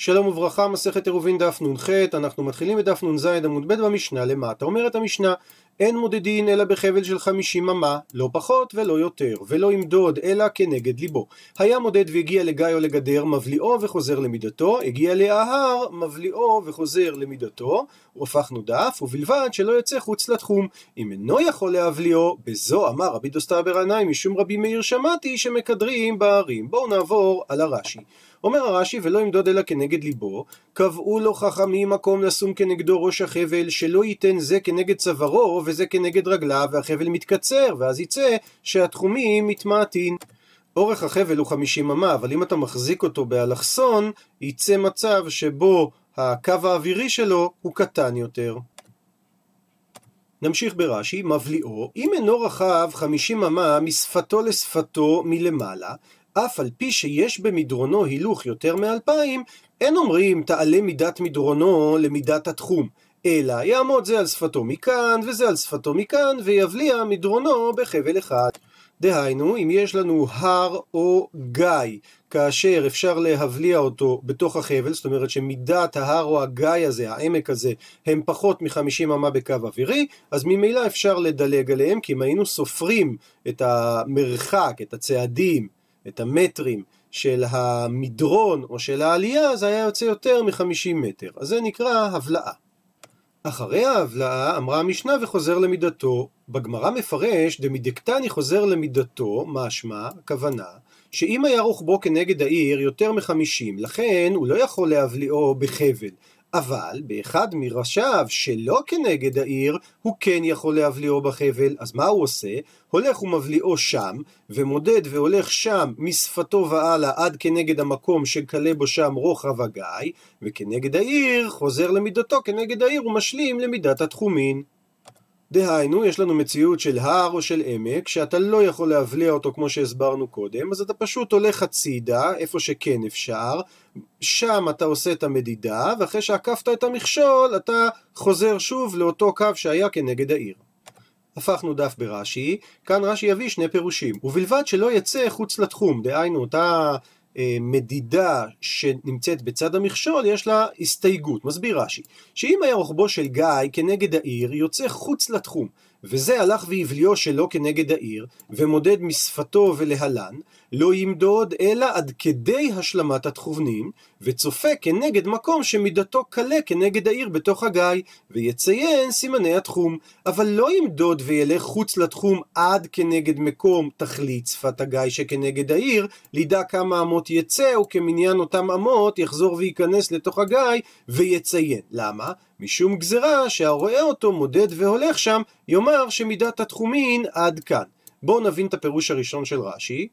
שלום וברכה, מסכת עירובין דף נ"ח, אנחנו מתחילים בדף נ"ז עמוד ב' במשנה למטה. אומרת המשנה, אין מודדין אלא בחבל של חמישים אמה, לא פחות ולא יותר, ולא ימדוד אלא כנגד ליבו. היה מודד והגיע לגיא או לגדר, מבליאו וחוזר למידתו, הגיע להר, מבליאו וחוזר למידתו, והפכנו דף, ובלבד שלא יצא חוץ לתחום. אם אינו יכול להבליאו, בזו אמר רבי דוסתא ברנאי משום רבי מאיר שמעתי שמקדרים בערים. בואו נעבור על הרש"י. אומר הרש"י ולא ימדוד אלא כנגד ליבו, קבעו לו חכמים מקום לשום כנגדו ראש החבל, שלא ייתן זה כנגד צווארו וזה כנגד רגליו, והחבל מתקצר, ואז יצא שהתחומים מתמעטין. אורך החבל הוא 50 אמה, אבל אם אתה מחזיק אותו באלכסון, יצא מצב שבו הקו האווירי שלו הוא קטן יותר. נמשיך ברש"י, מבליאו, אם אינו רחב 50 אמה משפתו לשפתו מלמעלה, אף על פי שיש במדרונו הילוך יותר מאלפיים, אין אומרים תעלה מידת מדרונו למידת התחום, אלא יעמוד זה על שפתו מכאן וזה על שפתו מכאן, ויבליע מדרונו בחבל אחד. דהיינו, אם יש לנו הר או גיא, כאשר אפשר להבליע אותו בתוך החבל, זאת אומרת שמידת ההר או הגיא הזה, העמק הזה, הם פחות מ-50 אמה בקו אווירי, אז ממילא אפשר לדלג עליהם, כי אם היינו סופרים את המרחק, את הצעדים, את המטרים של המדרון או של העלייה, זה היה יוצא יותר מ-50 מטר. אז זה נקרא הבלעה. אחרי ההבלעה אמרה המשנה וחוזר למידתו. בגמרא מפרש דמידקטני חוזר למידתו, משמע, הכוונה, שאם היה רוחבו כנגד העיר יותר מחמישים, לכן הוא לא יכול להבליעו בחבל. אבל באחד מראשיו שלא כנגד העיר, הוא כן יכול להבליעו בחבל, אז מה הוא עושה? הולך ומבליעו שם, ומודד והולך שם משפתו והלאה עד כנגד המקום שכלה בו שם רוחב הגיא, וכנגד העיר חוזר למידתו כנגד העיר ומשלים למידת התחומין. דהיינו, יש לנו מציאות של הר או של עמק, שאתה לא יכול להבליע אותו כמו שהסברנו קודם, אז אתה פשוט הולך הצידה, איפה שכן אפשר, שם אתה עושה את המדידה, ואחרי שעקפת את המכשול, אתה חוזר שוב לאותו קו שהיה כנגד העיר. הפכנו דף ברש"י, כאן רש"י יביא שני פירושים, ובלבד שלא יצא חוץ לתחום, דהיינו אותה מדידה שנמצאת בצד המכשול, יש לה הסתייגות. מסביר רש"י, שאם היה רוחבו של גיא כנגד העיר, יוצא חוץ לתחום. וזה הלך והבליעו שלא כנגד העיר, ומודד משפתו ולהלן, לא ימדוד אלא עד כדי השלמת התכוונים, וצופה כנגד מקום שמידתו קלה כנגד העיר בתוך הגיא, ויציין סימני התחום, אבל לא ימדוד וילך חוץ לתחום עד כנגד מקום תכלית שפת הגיא שכנגד העיר, לידע כמה אמות יצא, וכמניין אותם אמות יחזור וייכנס לתוך הגיא, ויציין. למה? משום גזרה שהרואה אותו מודד והולך שם, יאמר שמידת התחומין עד כאן. בואו נבין את הפירוש הראשון של רש"י.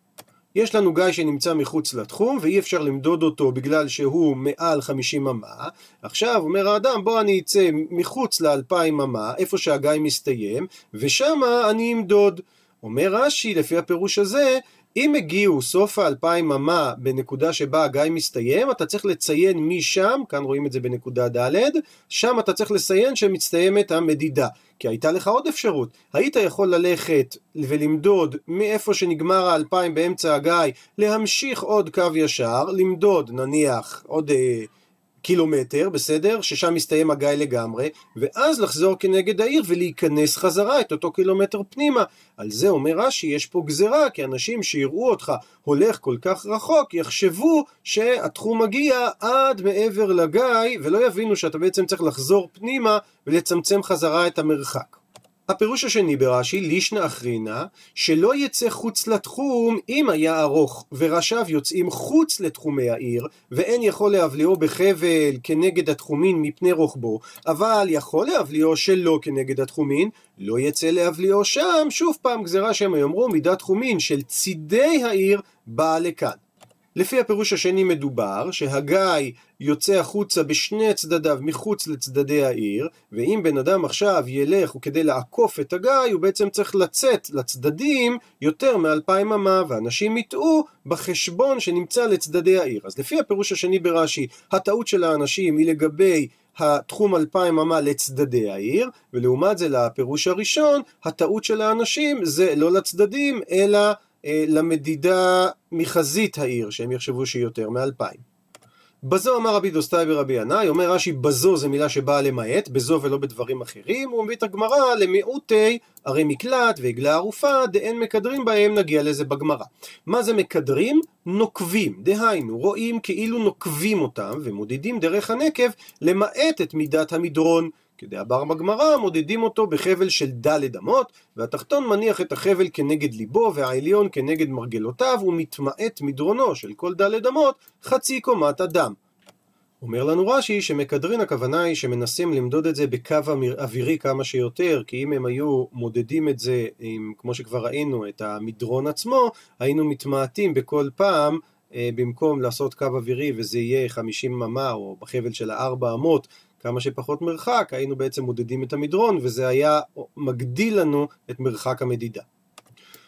יש לנו גיא שנמצא מחוץ לתחום ואי אפשר למדוד אותו בגלל שהוא מעל 50 אמה. עכשיו אומר האדם בוא אני אצא מחוץ לאלפיים אמה, איפה שהגיא מסתיים, ושמה אני אמדוד. אומר רש"י לפי הפירוש הזה, אם הגיעו סוף האלפיים אמה בנקודה שבה הגיא מסתיים, אתה צריך לציין משם, כאן רואים את זה בנקודה ד', שם אתה צריך לציין שמסתיימת המדידה. כי הייתה לך עוד אפשרות, היית יכול ללכת ולמדוד מאיפה שנגמר האלפיים באמצע הגיא, להמשיך עוד קו ישר, למדוד נניח עוד... קילומטר, בסדר? ששם מסתיים הגיא לגמרי, ואז לחזור כנגד העיר ולהיכנס חזרה את אותו קילומטר פנימה. על זה אומר רש"י, יש פה גזרה, כי אנשים שיראו אותך הולך כל כך רחוק, יחשבו שהתחום מגיע עד מעבר לגיא, ולא יבינו שאתה בעצם צריך לחזור פנימה ולצמצם חזרה את המרחק. הפירוש השני ברש"י, לישנא אחרינא, שלא יצא חוץ לתחום אם היה ארוך, וראשיו יוצאים חוץ לתחומי העיר, ואין יכול להבליעו בחבל כנגד התחומין מפני רוחבו, אבל יכול להבליעו שלא כנגד התחומין, לא יצא להבליעו שם, שוב פעם גזירה שהם יאמרו מידת תחומין של צידי העיר באה לכאן. לפי הפירוש השני מדובר שהגיא יוצא החוצה בשני צדדיו מחוץ לצדדי העיר, ואם בן אדם עכשיו ילך וכדי לעקוף את הגיא, הוא בעצם צריך לצאת לצדדים יותר מאלפיים אמה, ואנשים יטעו בחשבון שנמצא לצדדי העיר. אז לפי הפירוש השני ברש"י, הטעות של האנשים היא לגבי התחום אלפיים אמה לצדדי העיר, ולעומת זה לפירוש הראשון, הטעות של האנשים זה לא לצדדים, אלא למדידה מחזית העיר, שהם יחשבו שהיא יותר מאלפיים. בזו אמר רבי דוסטאי ברבי ינאי, אומר רש"י בזו זה מילה שבאה למעט, בזו ולא בדברים אחרים, הוא מביא את הגמרא למיעוטי ערי מקלט ועגלה ערופה, דאין מקדרים בהם, נגיע לזה בגמרא. מה זה מקדרים? נוקבים, דהיינו, רואים כאילו נוקבים אותם ומודדים דרך הנקב למעט את מידת המדרון. כדאבר בגמרא מודדים אותו בחבל של ד' אמות, והתחתון מניח את החבל כנגד ליבו, והעליון כנגד מרגלותיו, ומתמעט מדרונו של כל ד' אמות חצי קומת אדם. אומר לנו רש"י שמקדרין הכוונה היא שמנסים למדוד את זה בקו אווירי כמה שיותר, כי אם הם היו מודדים את זה עם, כמו שכבר ראינו, את המדרון עצמו, היינו מתמעטים בכל פעם אה, במקום לעשות קו אווירי וזה יהיה 50 ממה או בחבל של הארבע אמות כמה שפחות מרחק, היינו בעצם מודדים את המדרון, וזה היה מגדיל לנו את מרחק המדידה.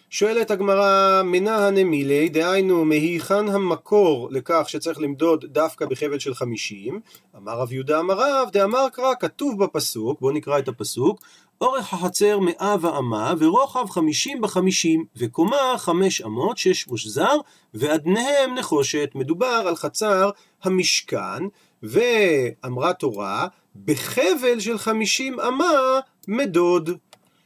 שואלת הגמרא, מנה הנמילי, דהיינו, מהיכן המקור לכך שצריך למדוד דווקא בחבל של חמישים? אמר רב יהודה אמר רב, דאמר קרא, כתוב בפסוק, בואו נקרא את הפסוק, אורך החצר מאה ואמה, ורוחב חמישים בחמישים, וקומה חמש אמות, שש ראש זר, ואדניהם נחושת. מדובר על חצר המשכן, ואמרה תורה, בחבל של חמישים אמה מדוד.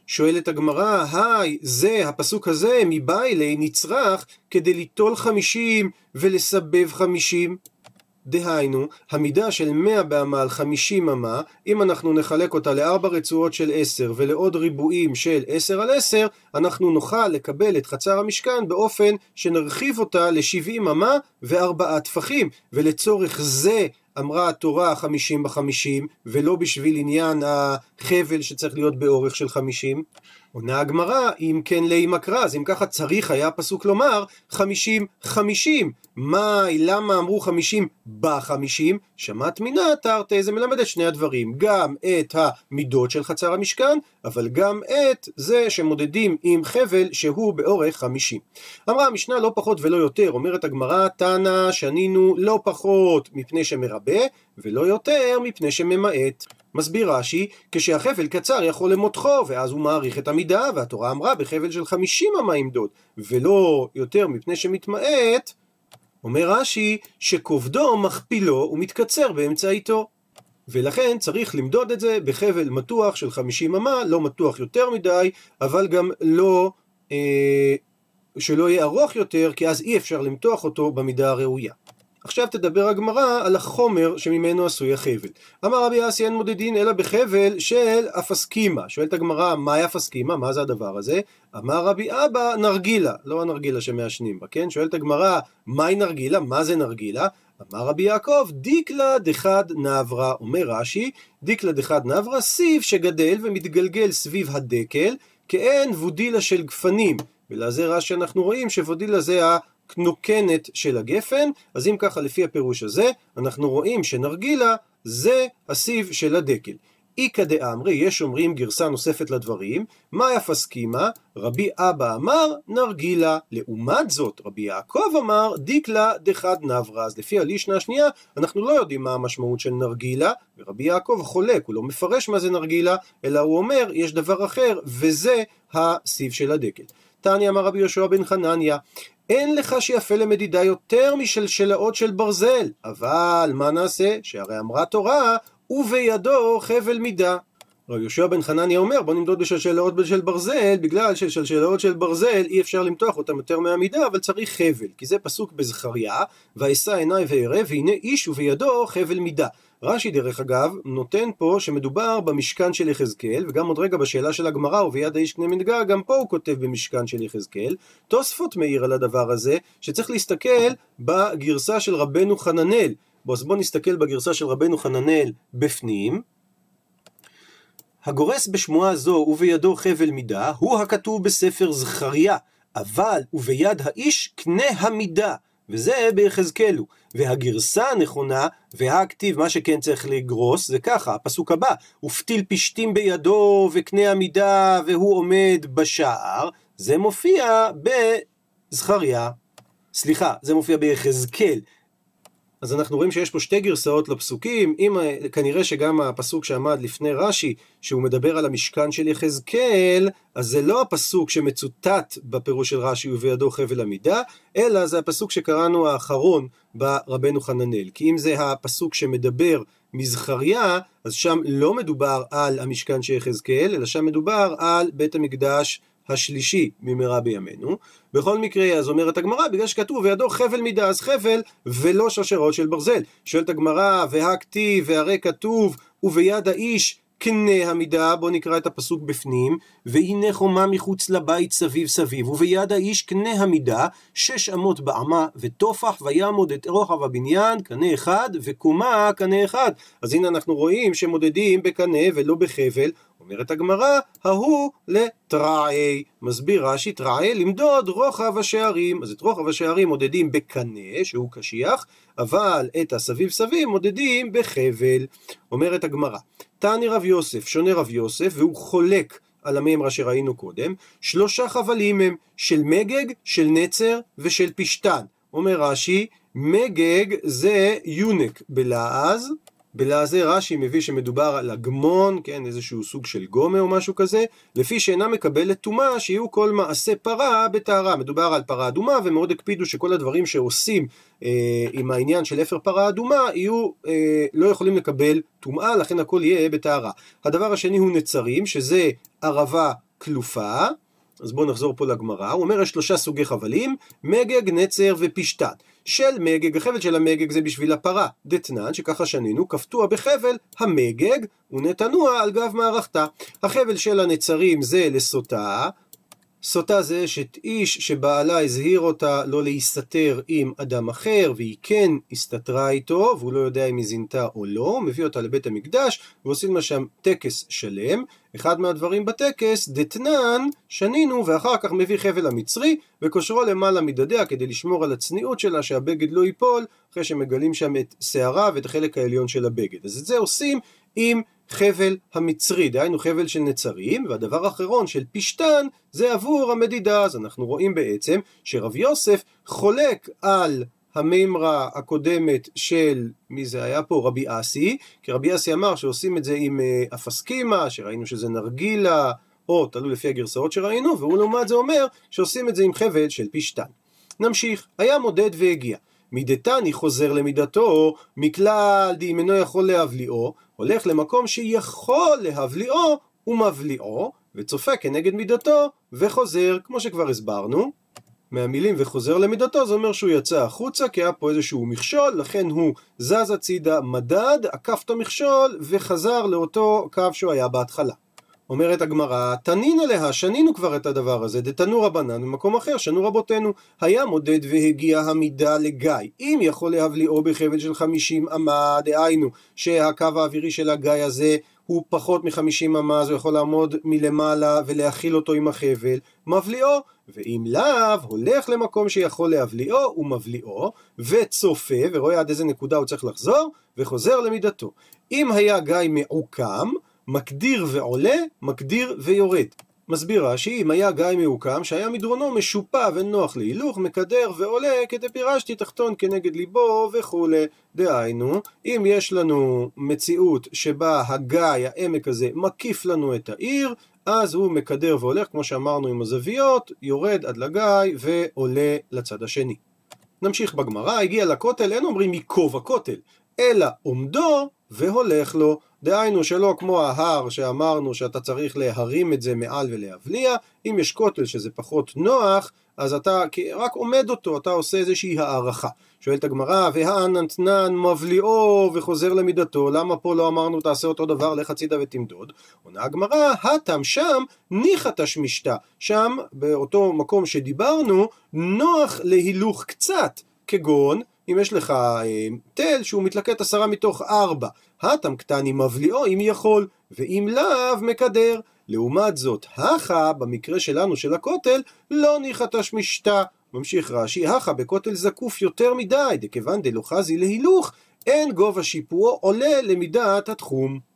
שואלת הגמרא, היי, זה, הפסוק הזה, מביילי נצרך כדי ליטול חמישים ולסבב חמישים? דהיינו, המידה של 100 באמה על 50 אמה, אם אנחנו נחלק אותה לארבע רצועות של 10 ולעוד ריבועים של 10 על 10, אנחנו נוכל לקבל את חצר המשכן באופן שנרחיב אותה ל-70 אמה וארבעה טפחים, ולצורך זה אמרה התורה חמישים בחמישים, ולא בשביל עניין החבל שצריך להיות באורך של חמישים. עונה הגמרא, אם כן לי מקרא, אז אם ככה צריך היה הפסוק לומר חמישים חמישים. מאי, למה אמרו חמישים בחמישים? שמעת מינה תרתי, זה מלמד את שני הדברים, גם את המידות של חצר המשכן, אבל גם את זה שמודדים עם חבל שהוא באורך חמישים. אמרה המשנה לא פחות ולא יותר, אומרת הגמרא, תנא שנינו לא פחות מפני שמרבה, ולא יותר מפני שממעט. מסביר רש"י, כשהחבל קצר יכול למותחו, ואז הוא מעריך את המידה, והתורה אמרה בחבל של חמישים אמה ימדוד, ולא יותר מפני שמתמעט, אומר רש"י, שכובדו מכפילו ומתקצר באמצעיתו. ולכן צריך למדוד את זה בחבל מתוח של 50 אמה, לא מתוח יותר מדי, אבל גם לא, אה, שלא יהיה ארוך יותר, כי אז אי אפשר למתוח אותו במידה הראויה. עכשיו תדבר הגמרא על החומר שממנו עשוי החבל. אמר רבי אסי אין מודדין אלא בחבל של אפסקימה. שואלת הגמרא, מהי אפסקימה? מה זה הדבר הזה? אמר רבי אבא, נרגילה. לא הנרגילה שמעשנים בה, כן? שואלת הגמרא, מהי נרגילה? מה זה נרגילה? אמר רבי יעקב, דיקלה דחד נברה. אומר רש"י, דיקלה דחד נברה, סיב שגדל ומתגלגל סביב הדקל, כאין וודילה של גפנים. ולזה רש"י אנחנו רואים שודילה זה ה... קנוקנת של הגפן, אז אם ככה לפי הפירוש הזה, אנחנו רואים שנרגילה זה הסיב של הדקל. איכא דאמרי, יש אומרים גרסה נוספת לדברים, מאי פסקימה, רבי אבא אמר נרגילה. לעומת זאת, רבי יעקב אמר דיקלה דחד נברה. אז לפי הלישנה השנייה, אנחנו לא יודעים מה המשמעות של נרגילה, ורבי יעקב חולק, הוא לא מפרש מה זה נרגילה, אלא הוא אומר, יש דבר אחר, וזה הסיב של הדקל. תניא אמר רבי יהושע בן חנניה, אין לך שיפה למדידה יותר משלשלאות של ברזל, אבל מה נעשה? שהרי אמרה תורה, ובידו חבל מידה. רבי יהושע בן חנניה אומר בוא נמדוד בשלשלאות של ברזל בגלל ששלשלאות של ברזל אי אפשר למתוח אותם יותר מהמידה אבל צריך חבל כי זה פסוק בזכריה ואשא עיניי וארא והנה איש ובידו חבל מידה. רש"י דרך אגב נותן פה שמדובר במשכן של יחזקאל וגם עוד רגע בשאלה של הגמרא וביד האיש קנה מנגה גם פה הוא כותב במשכן של יחזקאל. תוספות מעיר על הדבר הזה שצריך להסתכל בגרסה של רבנו חננאל בוא, אז בוא נסתכל בגרסה של רבנו חננאל בפנים הגורס בשמועה זו ובידו חבל מידה הוא הכתוב בספר זכריה אבל וביד האיש קנה המידה וזה ביחזקאלו. והגרסה הנכונה, והכתיב, מה שכן צריך לגרוס, זה ככה, הפסוק הבא, ופתיל פשתים בידו וקנה עמידה והוא עומד בשער, זה מופיע בזכריה. סליחה, זה מופיע ביחזקאל. אז אנחנו רואים שיש פה שתי גרסאות לפסוקים, אם, כנראה שגם הפסוק שעמד לפני רש"י, שהוא מדבר על המשכן של יחזקאל, אז זה לא הפסוק שמצוטט בפירוש של רש"י ובידו חבל עמידה, אלא זה הפסוק שקראנו האחרון ברבנו חננאל. כי אם זה הפסוק שמדבר מזכריה, אז שם לא מדובר על המשכן של יחזקאל, אלא שם מדובר על בית המקדש השלישי במהרה בימינו. בכל מקרה, אז אומרת הגמרא, בגלל שכתוב וידו חבל מידה, אז חבל ולא שרשרות של ברזל. שואלת הגמרא, והכתיב, והרי כתוב, וביד האיש קנה המידה, בואו נקרא את הפסוק בפנים, והנה חומה מחוץ לבית סביב סביב, וביד האיש קנה המידה, שש אמות באמה, וטופח ויעמוד את רוחב הבניין, קנה אחד, וקומה קנה אחד. אז הנה אנחנו רואים שמודדים בקנה ולא בחבל, אומרת הגמרא, ההוא לתרעי. מסביר רש"י, תרעי למדוד רוחב השערים. אז את רוחב השערים מודדים בקנה, שהוא קשיח, אבל את הסביב סביב מודדים בחבל. אומרת הגמרא, תעני רב יוסף, שונה רב יוסף, והוא חולק על המימרה שראינו קודם, שלושה חבלים הם של מגג, של נצר ושל פשתן. אומר רש"י, מגג זה יונק בלעז, בלעזי רש"י מביא שמדובר על הגמון, כן, איזשהו סוג של גומה או משהו כזה, לפי שאינה מקבלת טומאה, שיהיו כל מעשה פרה בטהרה. מדובר על פרה אדומה, ומאוד הקפידו שכל הדברים שעושים אה, עם העניין של אפר פרה אדומה, יהיו, אה, לא יכולים לקבל טומאה, לכן הכל יהיה בטהרה. הדבר השני הוא נצרים, שזה ערבה כלופה. אז בואו נחזור פה לגמרא, הוא אומר יש שלושה סוגי חבלים, מגג, נצר ופשתן. של מגג, החבל של המגג זה בשביל הפרה, דתנן, שככה שנינו, כפתוע בחבל המגג ונתנוע על גב מערכתה. החבל של הנצרים זה לסוטה, סוטה זה אשת איש שבעלה הזהיר אותה לא להסתתר עם אדם אחר והיא כן הסתתרה איתו והוא לא יודע אם היא זינתה או לא, הוא מביא אותה לבית המקדש ועושים לה שם טקס שלם. אחד מהדברים בטקס, דתנן, שנינו ואחר כך מביא חבל המצרי וקושרו למעלה מדדיה כדי לשמור על הצניעות שלה שהבגד לא ייפול אחרי שמגלים שם את שערה ואת החלק העליון של הבגד. אז את זה עושים עם חבל המצרי, דהיינו חבל של נצרים, והדבר האחרון של פשתן זה עבור המדידה. אז אנחנו רואים בעצם שרב יוסף חולק על המימרה הקודמת של, מי זה היה פה? רבי אסי, כי רבי אסי אמר שעושים את זה עם אה, אפסקימה, שראינו שזה נרגילה, או תלוי לפי הגרסאות שראינו, והוא לעומת זה אומר שעושים את זה עם חבל של פשתן. נמשיך, היה מודד והגיע. מידתני חוזר למידתו, מכלל דאם אינו יכול להבליאו, הולך למקום שיכול להבליאו ומבליאו, וצופה כנגד מידתו, וחוזר, כמו שכבר הסברנו. מהמילים וחוזר למידתו זה אומר שהוא יצא החוצה כי היה פה איזשהו מכשול לכן הוא זז הצידה מדד עקף את המכשול וחזר לאותו קו שהוא היה בהתחלה אומרת הגמרא, תנין עליה, שנינו כבר את הדבר הזה, דתנו רבנן במקום אחר, שנו רבותינו. היה מודד והגיע המידה לגיא. אם יכול להבליאו בחבל של חמישים אמה, דהיינו שהקו האווירי של הגיא הזה הוא פחות מחמישים אמה, אז הוא יכול לעמוד מלמעלה ולהכיל אותו עם החבל, מבליאו. ואם לאו, הולך למקום שיכול להבליאו, הוא מבליאו, וצופה, ורואה עד איזה נקודה הוא צריך לחזור, וחוזר למידתו. אם היה גיא מעוקם, מקדיר ועולה, מקדיר ויורד. מסביר רש"י, אם היה גיא מעוקם, שהיה מדרונו משופע ונוח להילוך, מקדר ועולה, כדי פירשתי תחתון כנגד ליבו וכולי. דהיינו, אם יש לנו מציאות שבה הגיא, העמק הזה, מקיף לנו את העיר, אז הוא מקדר והולך, כמו שאמרנו עם הזוויות, יורד עד לגיא ועולה לצד השני. נמשיך בגמרא, הגיע לכותל, אין אומרים מקוב הכותל, אלא עומדו והולך לו. דהיינו שלא כמו ההר שאמרנו שאתה צריך להרים את זה מעל ולהבליע, אם יש כותל שזה פחות נוח, אז אתה רק עומד אותו, אתה עושה איזושהי הערכה. שואלת הגמרא, והאננתנן מבליעו וחוזר למידתו, למה פה לא אמרנו תעשה אותו דבר, לך הצידה ותמדוד? עונה הגמרא, הטם שם ניחא תשמישתא, שם באותו מקום שדיברנו, נוח להילוך קצת, כגון אם יש לך אה, תל שהוא מתלקט עשרה מתוך ארבע, הטם קטני מבליאו אם יכול, ואם לאו מקדר. לעומת זאת, הכה, במקרה שלנו של הכותל, לא ניחא תשמישתא. ממשיך רש"י, הכה בכותל זקוף יותר מדי, דכיוון דלא חזי להילוך, אין גובה שיפועו עולה למידת התחום.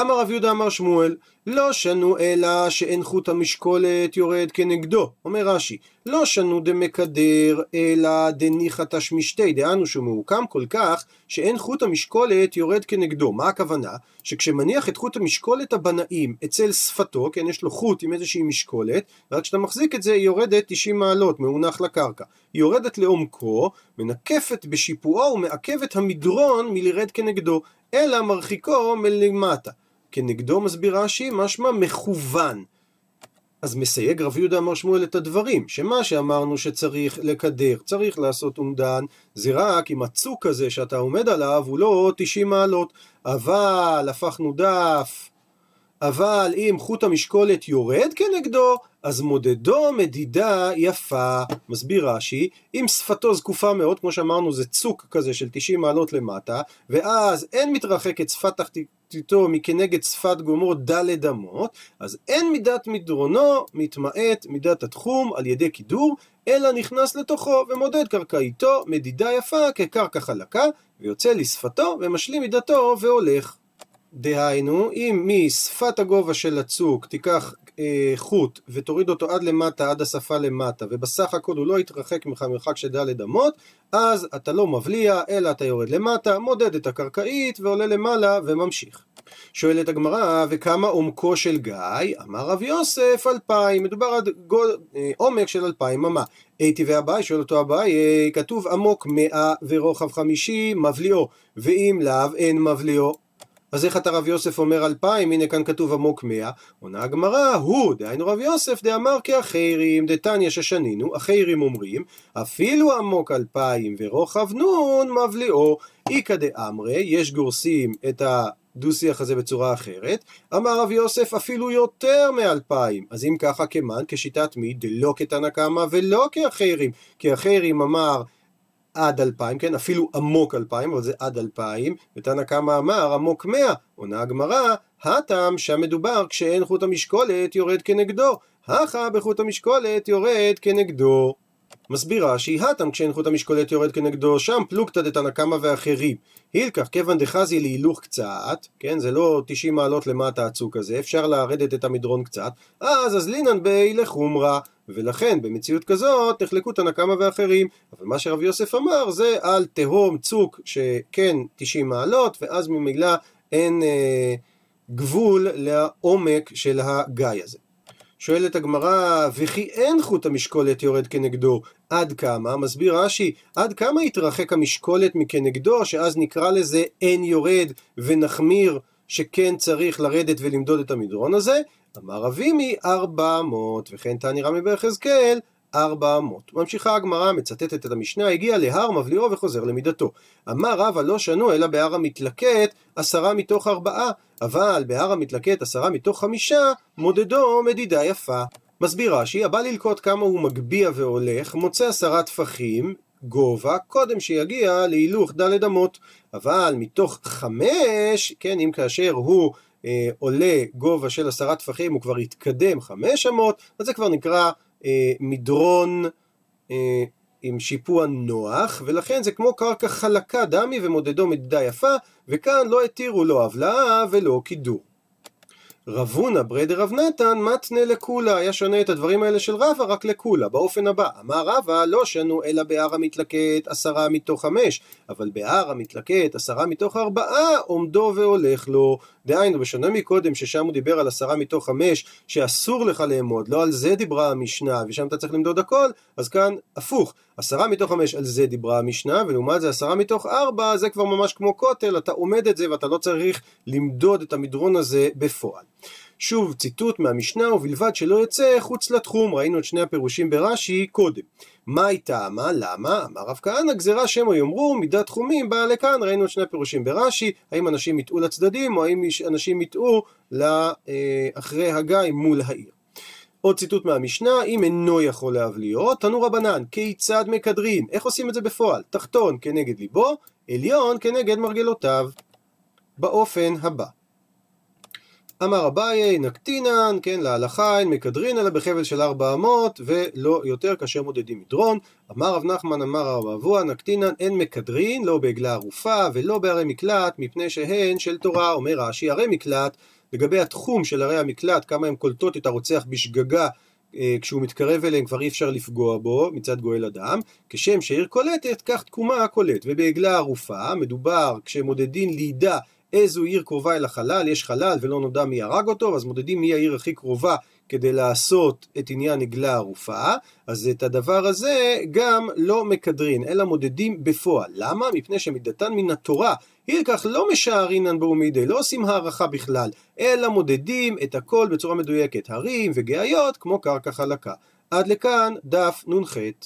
אמר רב יהודה אמר שמואל, לא שנו אלא שאין חוט המשקולת יורד כנגדו. אומר רש"י, לא שנו דמקדר אלא דניחא תשמישתי, דהנו שהוא מעוקם כל כך שאין חוט המשקולת יורד כנגדו. מה הכוונה? שכשמניח את חוט המשקולת הבנאים אצל שפתו, כן, יש לו חוט עם איזושהי משקולת, ורק כשאתה מחזיק את זה היא יורדת 90 מעלות, מאונח לקרקע. היא יורדת לעומקו, מנקפת בשיפועו ומעכבת המדרון מלרד כנגדו, אלא מרחיקו מלמטה. כנגדו מסביר רש"י, משמע מכוון. אז מסייג רב יהודה אמר שמואל את הדברים, שמה שאמרנו שצריך לקדר, צריך לעשות אומדן, זה רק אם הצוק הזה שאתה עומד עליו הוא לא 90 מעלות, אבל הפכנו דף, אבל אם חוט המשקולת יורד כנגדו, אז מודדו מדידה יפה. מסביר רש"י, אם שפתו זקופה מאוד, כמו שאמרנו זה צוק כזה של 90 מעלות למטה, ואז אין מתרחקת שפת תחתיתו מכנגד שפת גומר ד' אמות, אז אין מידת מדרונו מתמעט מידת התחום על ידי קידור, אלא נכנס לתוכו ומודד קרקעיתו מדידה יפה כקרקע חלקה, ויוצא לשפתו ומשלים מידתו והולך. דהיינו, אם משפת הגובה של הצוק תיקח אה, חוט ותוריד אותו עד למטה, עד השפה למטה, ובסך הכל הוא לא יתרחק ממך מרחק של ד' אמות, אז אתה לא מבליע, אלא אתה יורד למטה, מודד את הקרקעית ועולה למעלה וממשיך. שואלת הגמרא, וכמה עומקו של גיא? אמר רב יוסף, אלפיים. מדובר על גול, אה, עומק של אלפיים אמה. הייתי ואביי, שואל אותו אביי, אה, כתוב עמוק מאה ורוחב חמישים, מבליעו, ואם לאו אין מבליעו. אז איך אתה רב יוסף אומר אלפיים, הנה כאן כתוב עמוק מאה, עונה הגמרא, הוא, דהיינו רב יוסף, דאמר כאחרים, דתניא ששנינו, אחרים אומרים, אפילו עמוק אלפיים ורוחב נון מבליאו, איכא דאמרי, יש גורסים את ה... דו-שיח הזה בצורה אחרת. אמר רב יוסף אפילו יותר מאלפיים. אז אם ככה כמן, כשיטת מי? דלא כתנא קמא ולא כאחרים. כי אחרים אמר עד אלפיים, כן? אפילו עמוק אלפיים, אבל זה עד אלפיים, ותנא קמא אמר עמוק מאה, עונה הגמרא, הטעם שהמדובר כשאין חוט המשקולת יורד כנגדו, הכה בחוט המשקולת יורד כנגדו. מסביר רש"י, הטם כשאין חוט המשקולת יורד כנגדו, שם פלוגתא דתנא קמא ואחרים. הילקח כיוון דחזי להילוך קצת, כן, זה לא 90 מעלות למטה הצוק הזה, אפשר לרדת את המדרון קצת, אז אז לינן בי לחומרה, ולכן במציאות כזאת נחלקו תנא קמא ואחרים, אבל מה שרב יוסף אמר זה על תהום צוק שכן 90 מעלות, ואז ממילא אין אה, גבול לעומק של הגיא הזה. שואלת הגמרא, וכי אין חוט המשקולת יורד כנגדו, עד כמה? מסביר רש"י, עד כמה יתרחק המשקולת מכנגדו, שאז נקרא לזה אין יורד ונחמיר שכן צריך לרדת ולמדוד את המדרון הזה? אמר אבימי ארבע מאות, וכן תני רמי ביחזקאל ארבע אמות. ממשיכה הגמרא, מצטטת את המשנה, הגיע להר מבליעו וחוזר למידתו. אמר רבא לא שנו אלא בהר המתלקט עשרה מתוך ארבעה, אבל בהר המתלקט עשרה מתוך חמישה, מודדו מדידה יפה. מסביר רש"י, הבא ללקוט כמה הוא מגביה והולך, מוצא עשרה טפחים, גובה, קודם שיגיע להילוך ד' אמות. אבל מתוך חמש, כן, אם כאשר הוא אה, עולה גובה של עשרה טפחים, הוא כבר התקדם חמש אמות, אז זה כבר נקרא אה, מדרון אה, עם שיפוע נוח, ולכן זה כמו קרקע חלקה דמי ומודדו מדידה יפה, וכאן לא התירו לו הבלעה ולא קידור. רבונה ברדר רב נתן מתנה לקולה, היה שונה את הדברים האלה של רבא רק לקולה, באופן הבא, אמר רבא לא שנו אלא בהר המתלקט עשרה מתוך חמש, אבל בהר המתלקט עשרה מתוך ארבעה עומדו והולך לו, דהיינו בשונה מקודם ששם הוא דיבר על עשרה מתוך חמש שאסור לך לאמוד, לא על זה דיברה המשנה ושם אתה צריך למדוד הכל, אז כאן הפוך, עשרה מתוך חמש על זה דיברה המשנה ולעומת זה עשרה מתוך ארבע זה כבר ממש כמו כותל, אתה עומד את זה ואתה לא צריך למדוד את המדרון הזה בפועל. שוב ציטוט מהמשנה ובלבד שלא יצא חוץ לתחום, ראינו את שני הפירושים ברש"י קודם. מה הייתה מה? למה? אמר רב כהנא גזירה שמא יאמרו מידת תחומים באה לכאן, ראינו את שני הפירושים ברש"י, האם אנשים יטעו לצדדים או האם אנשים יטעו לאחרי הגיא מול העיר. עוד ציטוט מהמשנה, אם אינו יכול להבליעו, תנו רבנן, כיצד מקדרים? איך עושים את זה בפועל? תחתון כנגד ליבו, עליון כנגד מרגלותיו. באופן הבא. אמר אביי נקטינן, כן, להלכה אין מקדרין אלא בחבל של ארבע אמות ולא יותר כאשר מודדים מדרון. אמר רב נחמן אמר רב אבוה נקטינן אין מקדרין לא בעגלה ערופה ולא בערי מקלט מפני שהן של תורה. אומר רש"י ערי מקלט לגבי התחום של ערי המקלט, כמה הן קולטות את הרוצח בשגגה אה, כשהוא מתקרב אליהם כבר אי אפשר לפגוע בו מצד גואל אדם, כשם שעיר קולטת, כך תקומה הקולט. ובעגלה ערופה מדובר כשמודדים לידה איזו עיר קרובה אל החלל, יש חלל ולא נודע מי הרג אותו, אז מודדים מי העיר הכי קרובה כדי לעשות את עניין עגלה ערופה, אז את הדבר הזה גם לא מקדרין, אלא מודדים בפועל. למה? מפני שמידתן מן התורה, כך לא משערינן באומידי, לא עושים הערכה בכלל, אלא מודדים את הכל בצורה מדויקת, הרים וגאיות כמו קרקע חלקה. עד לכאן דף נ"ח.